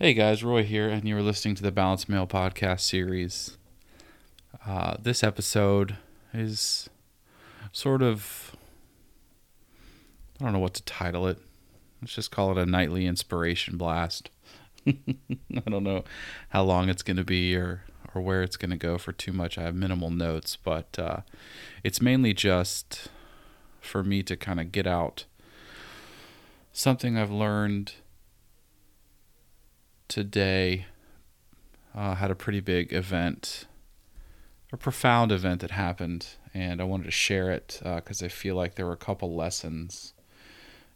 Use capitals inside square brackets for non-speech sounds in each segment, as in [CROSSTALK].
Hey guys, Roy here, and you're listening to the Balanced Male podcast series. Uh, this episode is sort of, I don't know what to title it. Let's just call it a nightly inspiration blast. [LAUGHS] I don't know how long it's going to be or, or where it's going to go for too much. I have minimal notes, but uh, it's mainly just for me to kind of get out something I've learned today uh, had a pretty big event, a profound event that happened, and I wanted to share it because uh, I feel like there were a couple lessons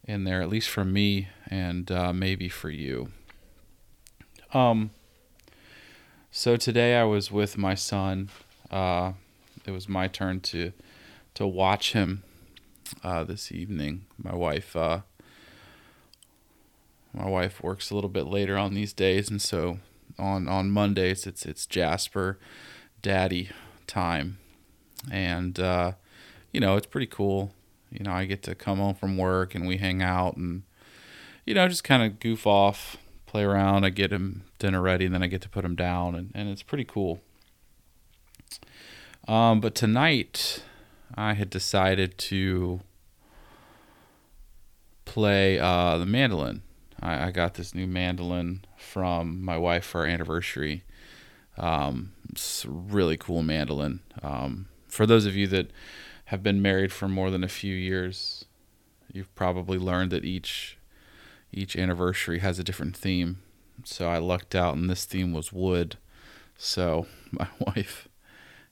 in there, at least for me and uh, maybe for you. Um. So today I was with my son. Uh, it was my turn to to watch him uh, this evening. My wife uh, my wife works a little bit later on these days, and so on on Mondays it's it's Jasper, Daddy time, and uh, you know it's pretty cool. You know I get to come home from work and we hang out and you know just kind of goof off, play around. I get him dinner ready, and then I get to put him down, and, and it's pretty cool. Um, but tonight I had decided to play uh, the mandolin I, I got this new mandolin from my wife for our anniversary. Um, it's a really cool mandolin. Um, for those of you that have been married for more than a few years, you've probably learned that each each anniversary has a different theme. So I lucked out, and this theme was wood. So [LAUGHS] my wife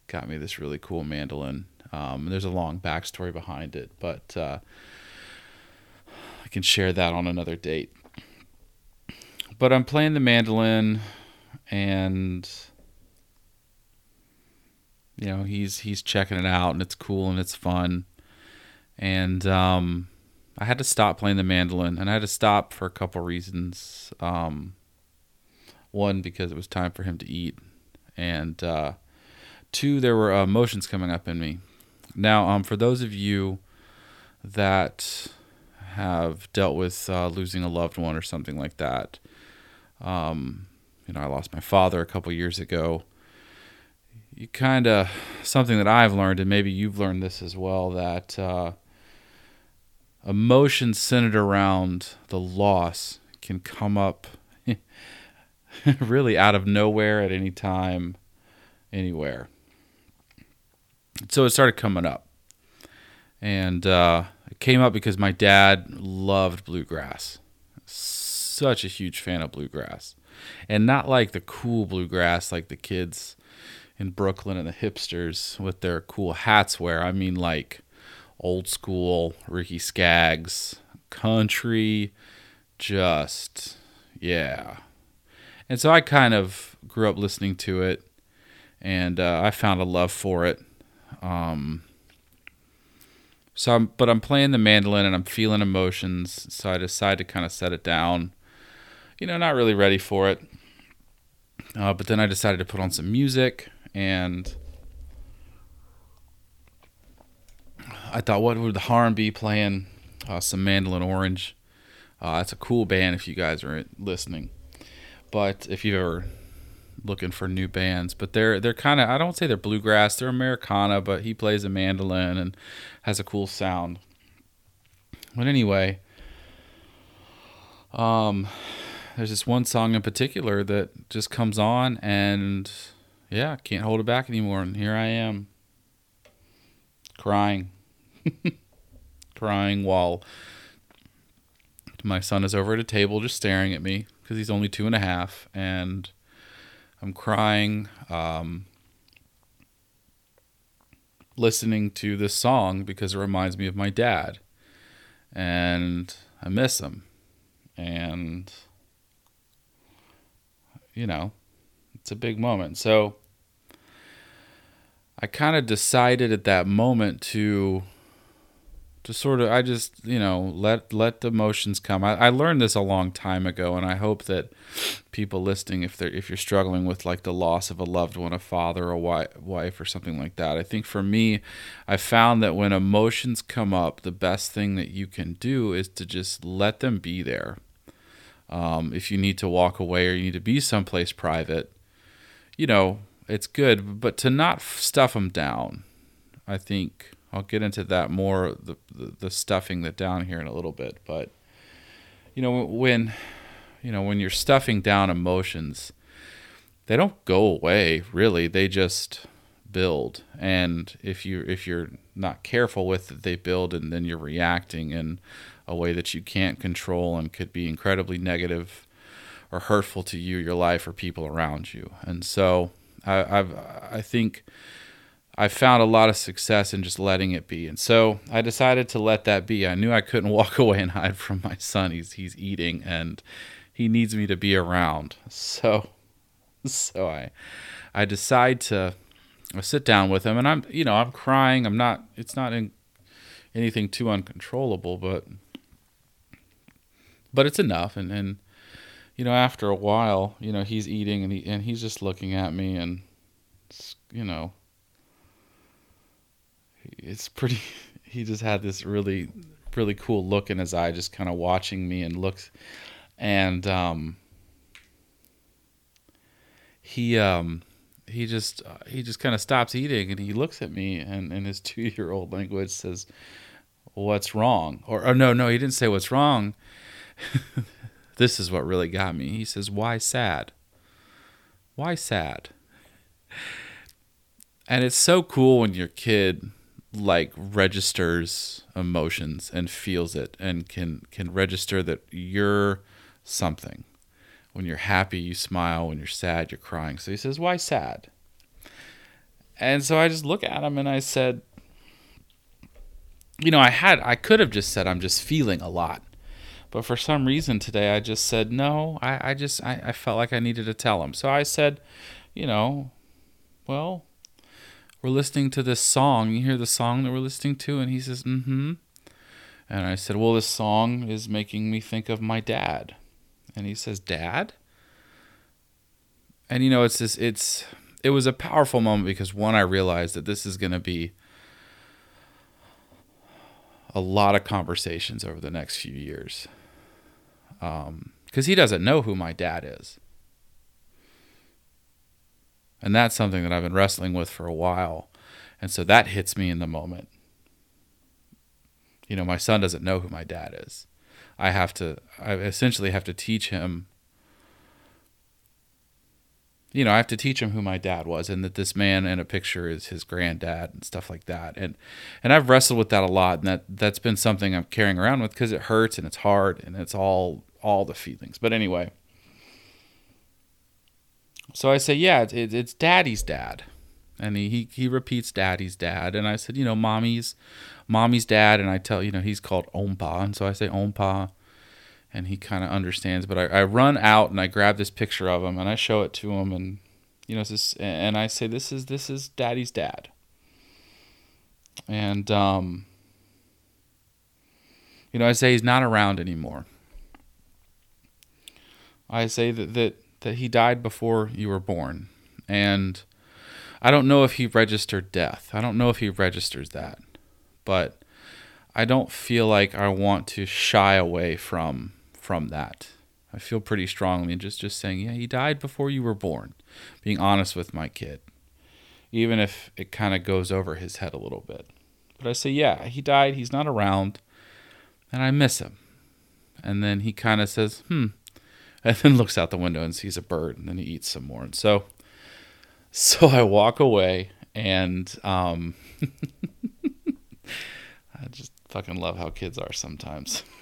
got me this really cool mandolin. Um, there's a long backstory behind it, but uh, I can share that on another date but I'm playing the mandolin, and you know he's he's checking it out, and it's cool and it's fun, and um, I had to stop playing the mandolin, and I had to stop for a couple reasons. Um, one because it was time for him to eat, and uh, two there were emotions coming up in me. Now, um, for those of you that have dealt with uh, losing a loved one or something like that, um, you know, I lost my father a couple years ago. You kind of something that I've learned, and maybe you've learned this as well, that uh, emotions centered around the loss can come up [LAUGHS] really out of nowhere at any time, anywhere. So it started coming up. And uh, it came up because my dad loved bluegrass such a huge fan of bluegrass. And not like the cool bluegrass like the kids in Brooklyn and the hipsters with their cool hats wear. I mean like old school Ricky Skaggs, country, just yeah. And so I kind of grew up listening to it, and uh, I found a love for it. Um, so, I'm, but I'm playing the mandolin and I'm feeling emotions. So I decide to kind of set it down you know, not really ready for it. Uh, but then I decided to put on some music, and I thought, what would the harm be playing uh, some Mandolin Orange? Uh, that's a cool band if you guys are listening. But if you're ever looking for new bands, but they're they're kind of I don't say they're bluegrass, they're Americana, but he plays a mandolin and has a cool sound. But anyway, um, there's this one song in particular that just comes on and yeah, can't hold it back anymore. And here I am crying, [LAUGHS] crying while my son is over at a table just staring at me because he's only two and a half. And I'm crying, um, listening to this song because it reminds me of my dad. And I miss him. And you know, it's a big moment. So I kind of decided at that moment to to sort of I just you know let let the emotions come. I, I learned this a long time ago, and I hope that people listening, if they're if you're struggling with like the loss of a loved one, a father, a wife, or something like that, I think for me, I found that when emotions come up, the best thing that you can do is to just let them be there Um, if you need to walk away or you need to be someplace private, you know, it's good. But to not stuff them down, I think I'll get into that more the, the, the stuffing that down here in a little bit. But you know, when you know when you're stuffing down emotions, they don't go away really. They just build and if you if you're not careful with it they build and then you're reacting in a way that you can't control and could be incredibly negative or hurtful to you your life or people around you and so I, I've I think I found a lot of success in just letting it be. And so I decided to let that be. I knew I couldn't [LAUGHS] walk away and hide from my son. He's he's eating and he needs me to be around. So so I I decide to I sit down with him and I'm you know, I'm crying. I'm not it's not in anything too uncontrollable, but but it's enough. And and you know, after a while, you know, he's eating and he and he's just looking at me and you know, it's pretty [LAUGHS] he just had this really really cool look in his eye just kind of watching me and looks and um he um he just uh, he just kind of stops eating and he looks at me and in his [LAUGHS] 2-year-old language says what's wrong? Or, or no no he didn't say what's wrong [LAUGHS] this is what really got me he says why sad why sad and it's so cool when your kid like registers emotions and feels it and can can register that you're something. When you're happy, you smile. When you're sad, you're crying. So he says, "Why sad?" And so I just look at him and I said, you know, I had I could have just said I'm just feeling a lot. But for some reason today I just said no, I, I just I, I felt like I needed to tell him. So I said, you know, well, we're listening to this song. You hear the song that we're listening to? And he says, mm hmm. And I said, well, this song is making me think of my dad. And he says, dad? And you know, it's this, it's, it was a powerful moment because one, I realized that this is going to be a lot of conversations over the next few years. Because um, he doesn't know who my dad is. And that's something that I've been wrestling with for a while. And so that hits me in the moment. You know, my son doesn't know who my dad is. I have to, I essentially have to teach him, you know, I have to teach him who my dad was and that this man in a picture is his granddad and stuff like that. And, and I've wrestled with that a lot. And that, that's been something I'm carrying around with because it hurts and it's hard and it's all, all the feelings. But anyway, so I say, yeah, it, it's daddy's dad. And he, he, he repeats daddy's dad. And I said, you know, mommy's mommy's dad. And I tell, you know, he's called Ompa. And so I say Ompa. And he kind of understands. But I, I run out and I grab this picture of him and I show it to him. And, you know, this, and I say, this is, this is daddy's dad. And, um, you know, I say he's not around anymore. I say that, that that he died before you were born. And I don't know if he registered death. I don't know if he registers that. But I don't feel like I want to shy away from from that. I feel pretty strongly just just saying, yeah, he died before you were born. Being honest with my kid. Even if it kind of goes over his head a little bit. But I say, yeah, he died. He's not around. And I miss him. And then he kind of says, hmm, and then looks out the window and sees a bird and then he eats some more. And so so i walk away and um [LAUGHS] i just fucking love how kids are sometimes. [LAUGHS]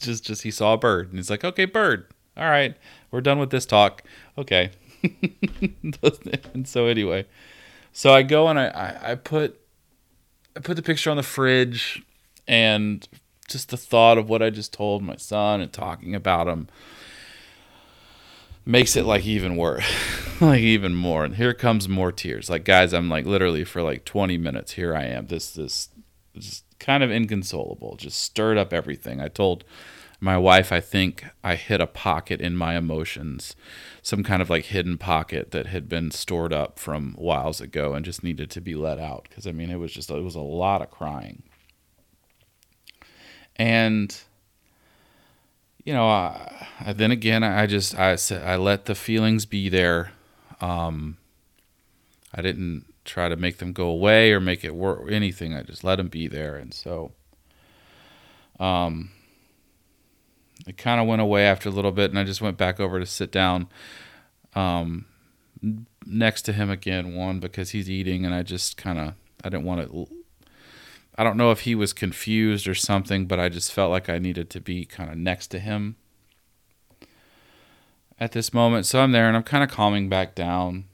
Just just he saw a bird and he's like okay bird. All right. We're done with this talk. Okay. [LAUGHS] And so anyway so i go and I, I i put i put the picture on the fridge and just the thought of what i just told my son and talking about him makes it like even worse [LAUGHS] like even more. And here comes more tears. Like guys i'm like literally for like 20 minutes here i am. This this just kind of inconsolable just stirred up everything. I told my wife i think i hit a pocket in my emotions some kind of like hidden pocket that had been stored up from whiles ago and just needed to be let out because i mean it was just it was a lot of crying. And you know, I, then again, I just I said I let the feelings be there. Um, I didn't try to make them go away or make it work or anything. I just let them be there, and so um, it kind of went away after a little bit, and I just went back over to sit down um, next to him again. One because he's eating, and I just kind of I didn't want to. I don't know if he was confused or something, but I just felt like I needed to be kind of next to him at this moment. So I'm there, and I'm kind of calming back down,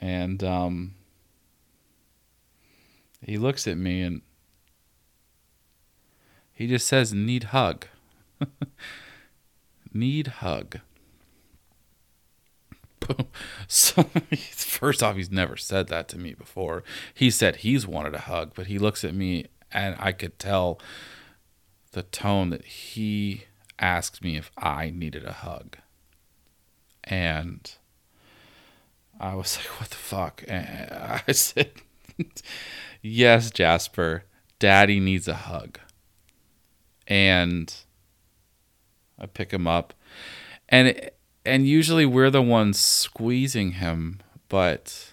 and um, he looks at me and he just says, "Need hug." [LAUGHS] Need hug. [LAUGHS] so [LAUGHS] first off, he's never said that to me before. He said he's wanted a hug, but he looks at me and I could tell the tone that he asked me if I needed a hug. And I was [LAUGHS] like, what the fuck? And [LAUGHS] I said, yes, Jasper, daddy needs a hug. And I pick him up, and and usually we're the ones squeezing him, but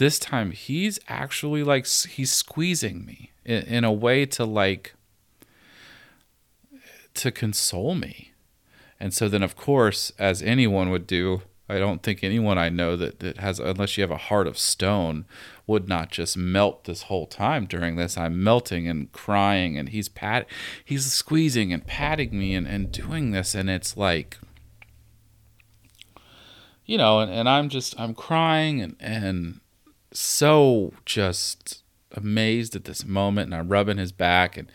this time he's actually like he's squeezing me in, in a way to like to console me. And so then of course, as anyone would do, I don't think anyone I know that, that has, unless you have a heart of stone, would not just melt this whole time during this. I'm melting and crying, and he's pat, he's squeezing and patting me and, and doing this, and it's like, you know, and, and I'm just I'm crying and and so just amazed at this moment, and I'm rubbing his back and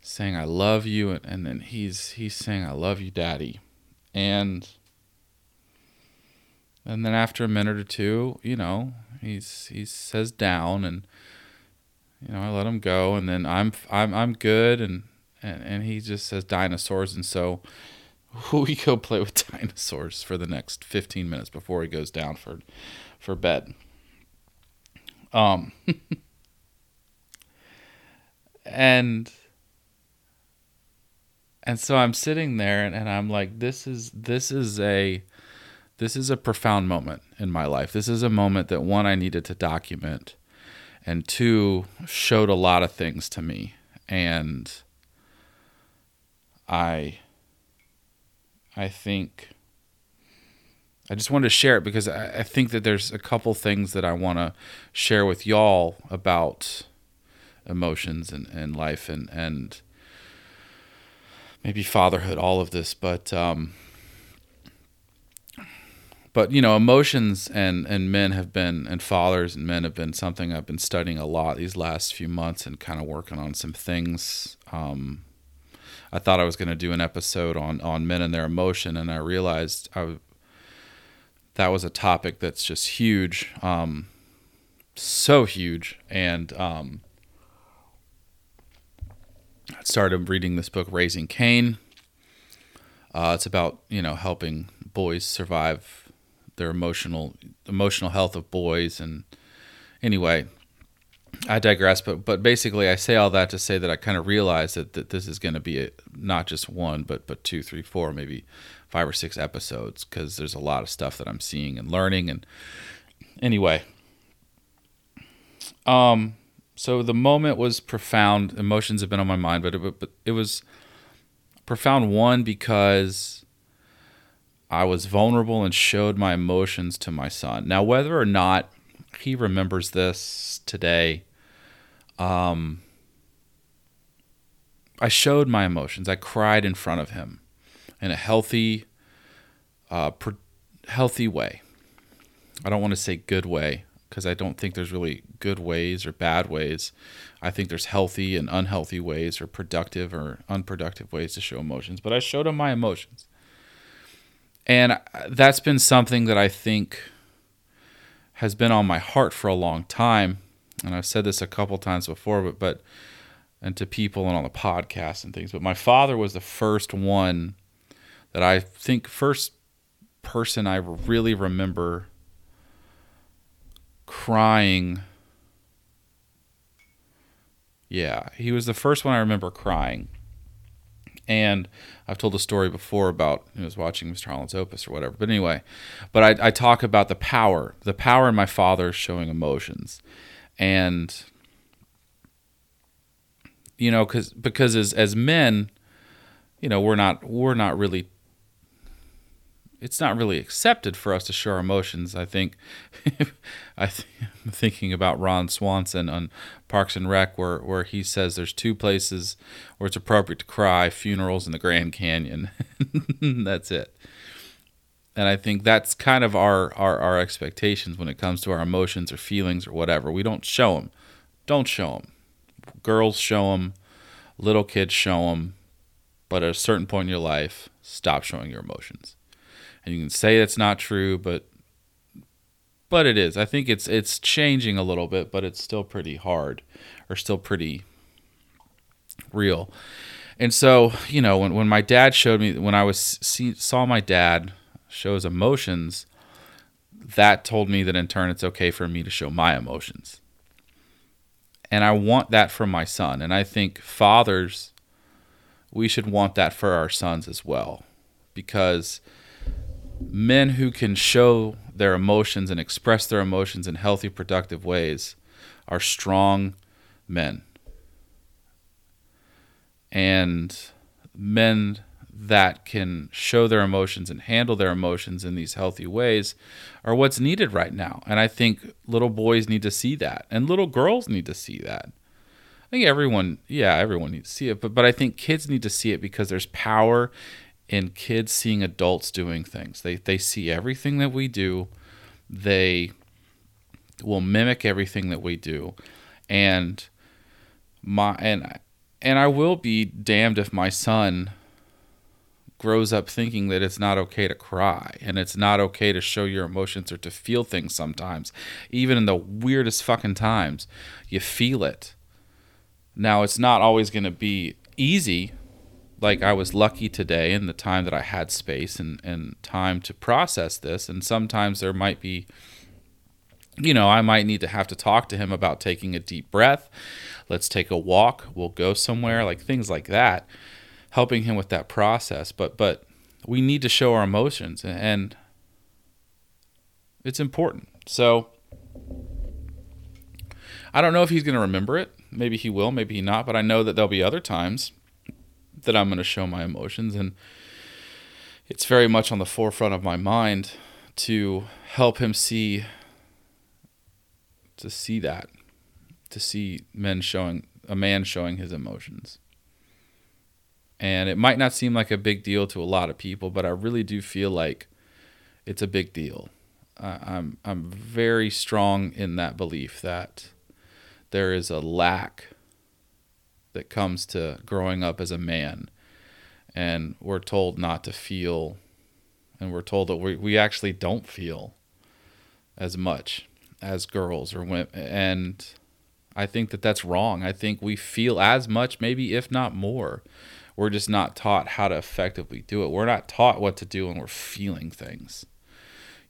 saying I love you, and, and then he's he's saying I love you, Daddy, and and then after a minute or two, you know, he's he says down, and you know I let him go, and then I'm I'm I'm good, and and, and he just says dinosaurs, and so [LAUGHS] we go play with dinosaurs for the next 15 minutes before he goes down for for bed. Um and and so I'm sitting there and, and I'm like this is this is a this is a profound moment in my life. This is a moment that one I needed to document and two showed a lot of things to me and I I think I just wanted to share it because I, I think that there's a couple things that I want to share with y'all about emotions and, and life and, and maybe fatherhood, all of this. But um, but you know emotions and and men have been and fathers and men have been something i've been studying a lot these last few months and kind of working on some things um, i thought i was going to do an episode on on men and their emotion and i realized i that was a topic that's just huge um, so huge. And um, i started reading this book raising cain. Uh, it's about you know helping boys survive their emotional emotional health of boys. And anyway I digress, but but basically, I say all that to say that I kind of realize that, that this is going to be a, not just one, but but two, three, four, maybe five or six episodes because there's a lot of stuff that I'm seeing and learning. And anyway, um, so the moment was profound. Emotions have been on my mind, but it, but it was profound one because I was vulnerable and showed my emotions to my son. Now, whether or not he remembers this today, um, I showed my emotions. I cried in front of him in a healthy, uh, healthy way. I don't want to say good way because I don't think there's really good ways or bad ways. I think there's healthy and unhealthy ways or productive or unproductive ways to show emotions. But I showed him my emotions. And that's been something that I think has been on my heart for a long time. And I've said this a couple times before, but, but, and to people and on the podcast and things. But my father was the first one that I think, first person I really remember crying. Yeah, he was the first one I remember crying. And I've told a story before about I was watching Mr. Holland's Opus or whatever. But anyway, but I, I talk about the power, the power in my father showing emotions, and you know, because because as as men, you know, we're not we're not really. It's not really accepted for us to show our emotions. I think, [LAUGHS] I I'm thinking about Ron Swanson on Parks and Rec, where where he says there's two places where it's appropriate to cry: funerals and the Grand Canyon. [LAUGHS] that's it. And I think that's kind of our, our our expectations when it comes to our emotions or feelings or whatever. We don't show them. Don't show them girls show them, little kids show them, but at a certain point in your life, stop showing your emotions. And you can say it's not true, but but it is. I think it's it's changing a little bit, but it's still pretty hard or still pretty real. And so, you know, when, when my dad showed me, when I was see, saw my dad show his emotions, that told me that in turn it's okay for me to show my emotions. And I want that for my son. And I think fathers, we should want that for our sons as well. Because men who can show their emotions and express their emotions in healthy, productive ways are strong men. And men that can show their emotions and handle their emotions in these healthy ways are what's needed right now. And I think little boys need to see that, and little girls need to see that. I think everyone, yeah, everyone needs to see it, but but I think kids need to see it because there's power in kids seeing adults doing things. They they see everything that we do. They will mimic everything that we do. And my and and I will be damned if my son grows up thinking that it's not okay to cry and it's not okay to show your emotions or to feel things sometimes. Even in the weirdest fucking times, you feel it. Now, it's not always going to be easy. Like, I was lucky today in the time that I had space and, and time to process this. And sometimes there might be, you know, I might need to have to talk to him about taking a deep breath. Let's take a walk. We'll go somewhere, like things like that helping him with that process. But but we need to show our emotions and it's important. So I don't know if he's going to remember it. Maybe he will, maybe he not, but I know that there'll be other times that I'm going to show my emotions and it's very much on the forefront of my mind to help him see to see that to see men showing a man showing his emotions and it might not seem like a big deal to a lot of people, but I really do feel like it's a big deal. I'm I'm very strong in that belief that there is a lack that comes to growing up as a man, and we're told not to feel, and we're told that we we actually don't feel as much as girls or women, and I think that that's wrong. I think we feel as much, maybe if not more we're just not taught how to effectively do it. We're not taught what to do when we're feeling things,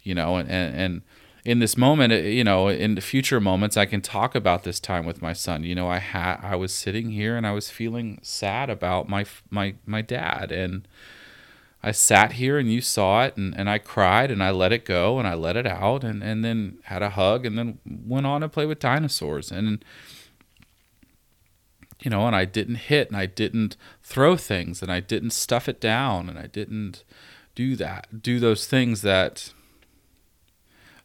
you know, and, and, and in this moment, uh, you know, in the future moments, I can talk about this time with my son. You know, I had, I was sitting here and I was feeling sad about my, my, my dad and, I sat here and you saw it and, and I cried and I let it go and I let it out and, and then had a hug and then went on to play with dinosaurs. And you know, and I didn't hit and I didn't throw things and I didn't stuff it down and I didn't do that, do those things that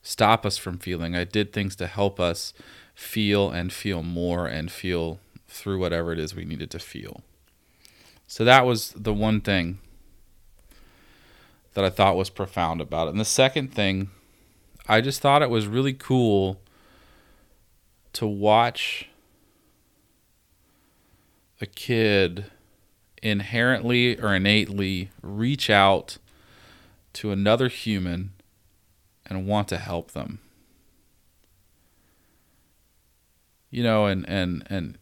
stop us from feeling. I did things to help us feel and feel more and feel through whatever it is we needed to feel. So that was the one thing that I thought was profound about it. And the second thing, I just thought it was really cool to watch a kid inherently or innately reach out to another human and want to help them. You know, and and and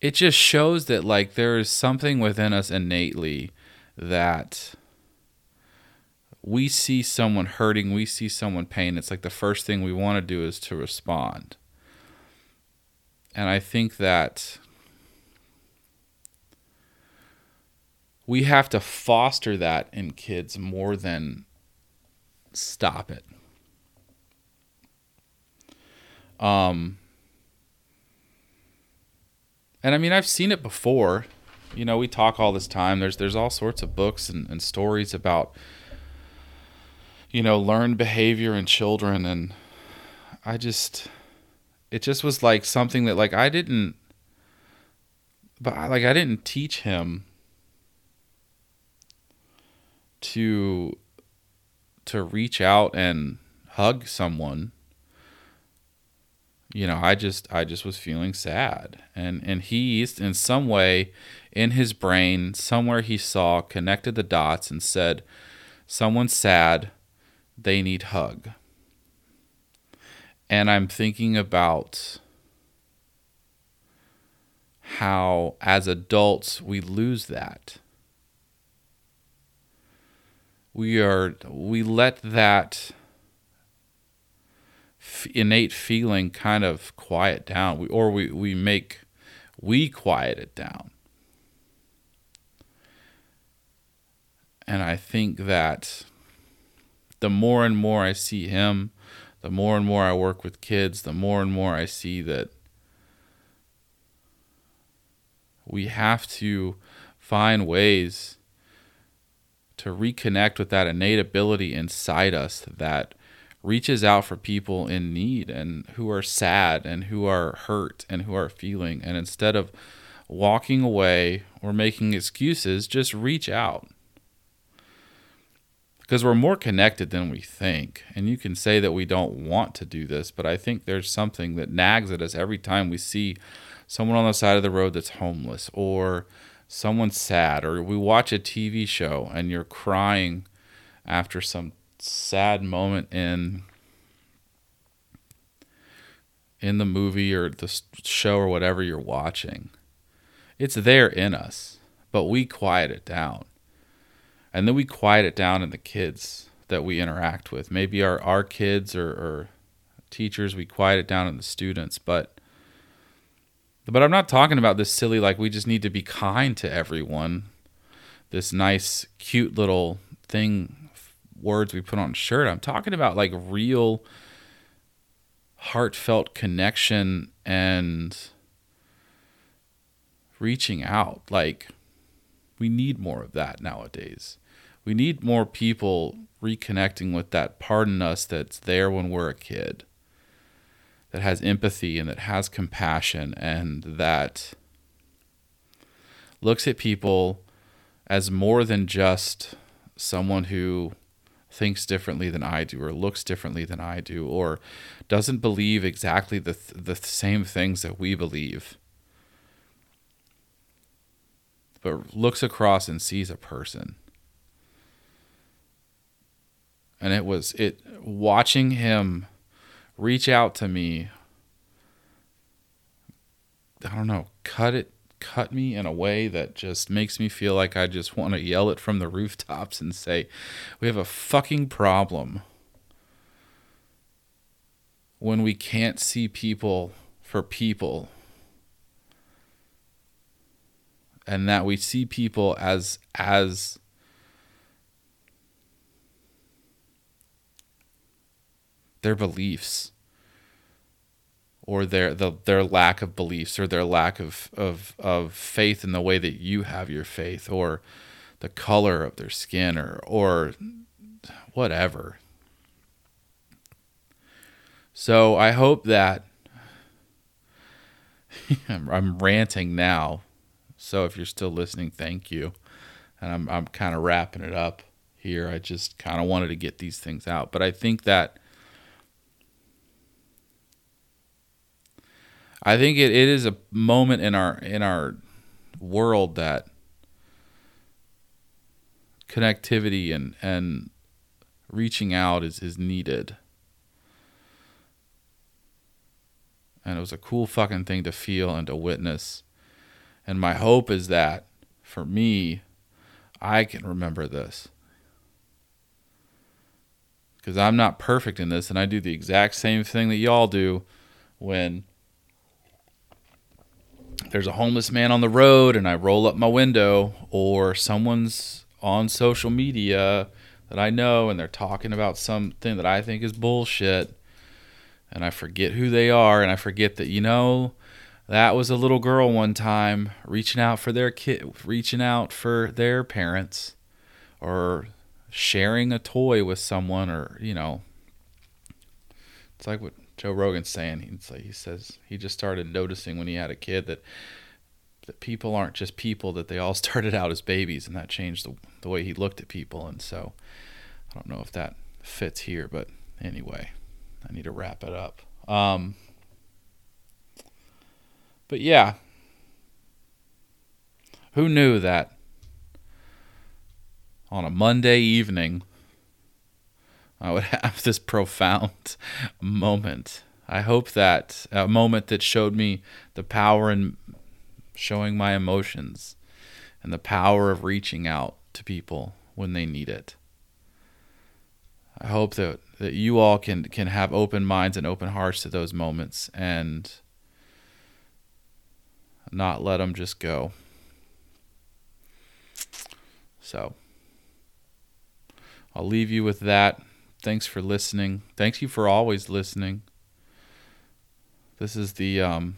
it just shows that like there is something within us innately that we see someone hurting, we see someone pain. It's like the first thing we want to do is to respond and I think that we have to foster that in kids more than stop it. Um, and I mean, I've seen it before. You know, we talk all this time. There's there's all sorts of books and, and stories about you know learned behavior in children, and I just it just was like something that like I didn't, but like I didn't teach him to to reach out and hug someone you know i just i just was feeling sad. And and he in some way in his brain somewhere he saw connected the dots and said someone's sad. They need hug. And i'm thinking about how as adults we lose that we are we let that innate feeling kind of quiet down. We, or we, we make we quiet it down. And i think that the more and more i see him the more and more i work with kids the more and more i see that we have to find ways to reconnect with that innate ability inside us that reaches out for people in need and who are sad and who are hurt and who are feeling. And instead of walking away or making excuses, just reach out. Because we're more connected than we think. And you can say that we don't want to do this, but I think there's something that nags at us every time we see someone on the side of the road that's homeless or someone's sad or we watch a TV show and you're crying after some sad moment in in the movie or the show or whatever you're watching. It's there in us, but we quiet it down. And then we quiet it down in the kids that we interact with. Maybe our, our kids or, or teachers, we quiet it down in the students, but but I'm not talking about this silly, like, we just need to be kind to everyone. This nice, cute little thing, words we put on a shirt. I'm talking about like real, heartfelt connection and reaching out. Like, we need more of that nowadays. We need more people reconnecting with that part in us that's there when we're a kid that has empathy and that has compassion and that looks at people as more than just someone who thinks differently than I do or looks differently than I do or doesn't believe exactly the th- the same things that we believe but looks across and sees a person. And it was it watching him reach out to me. I don't know, cut it, cut me in a way that just makes me feel like I just want to yell it from the rooftops and say, we have a fucking problem when we can't see people for people and that we see people as as their beliefs or their the, their lack of beliefs or their lack of, of of faith in the way that you have your faith or the color of their skin or or whatever. So I hope that [LAUGHS] I'm, ranting now. So if you're still listening, thank you. And I'm I'm kind of wrapping it up here. I just kind of wanted to get these things out, but I think that I think it, it is a moment in our in our world that connectivity and and reaching out is is needed. And it was a cool fucking thing to feel and to witness. And my hope is that for me, I can remember this. Because I'm not perfect in this, and I do the exact same thing that y'all do when there's a homeless man on the road and I roll up my window, or someone's on social media that I know and they're talking about something that I think is bullshit, and I forget who they are, and I forget that, you know, that was a little girl one time reaching out for their kid, reaching out for their parents, or sharing a toy with someone, or, you know, it's like what Joe Rogan's saying. Like, he says he just started noticing when he had a kid that that people aren't just people; that they all [LAUGHS] started out as babies, and that changed the the way he looked at people. And so, I don't know if that fits here, but anyway, I need to wrap it up. Um, but yeah, who knew that on a Monday evening I would [LAUGHS] have this profound moment. I hope that a moment that showed me the power in showing my emotions and the power of reaching out to people when they need it. I hope that, that you all can, can have open minds and open hearts to those moments and not let them just go. So I'll leave you with that. Thanks for listening. Thank you for always listening. This is the um,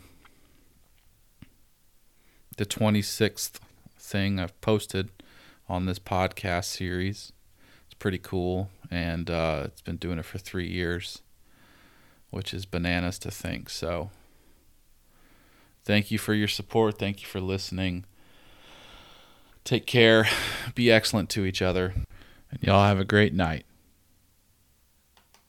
the 26th thing I've posted on this podcast series. It's pretty cool, and uh, it's been doing it for three years, which is bananas to think. So, thank you for your support. Thank you for listening. Take care. Be excellent to each other. And y'all have a great night.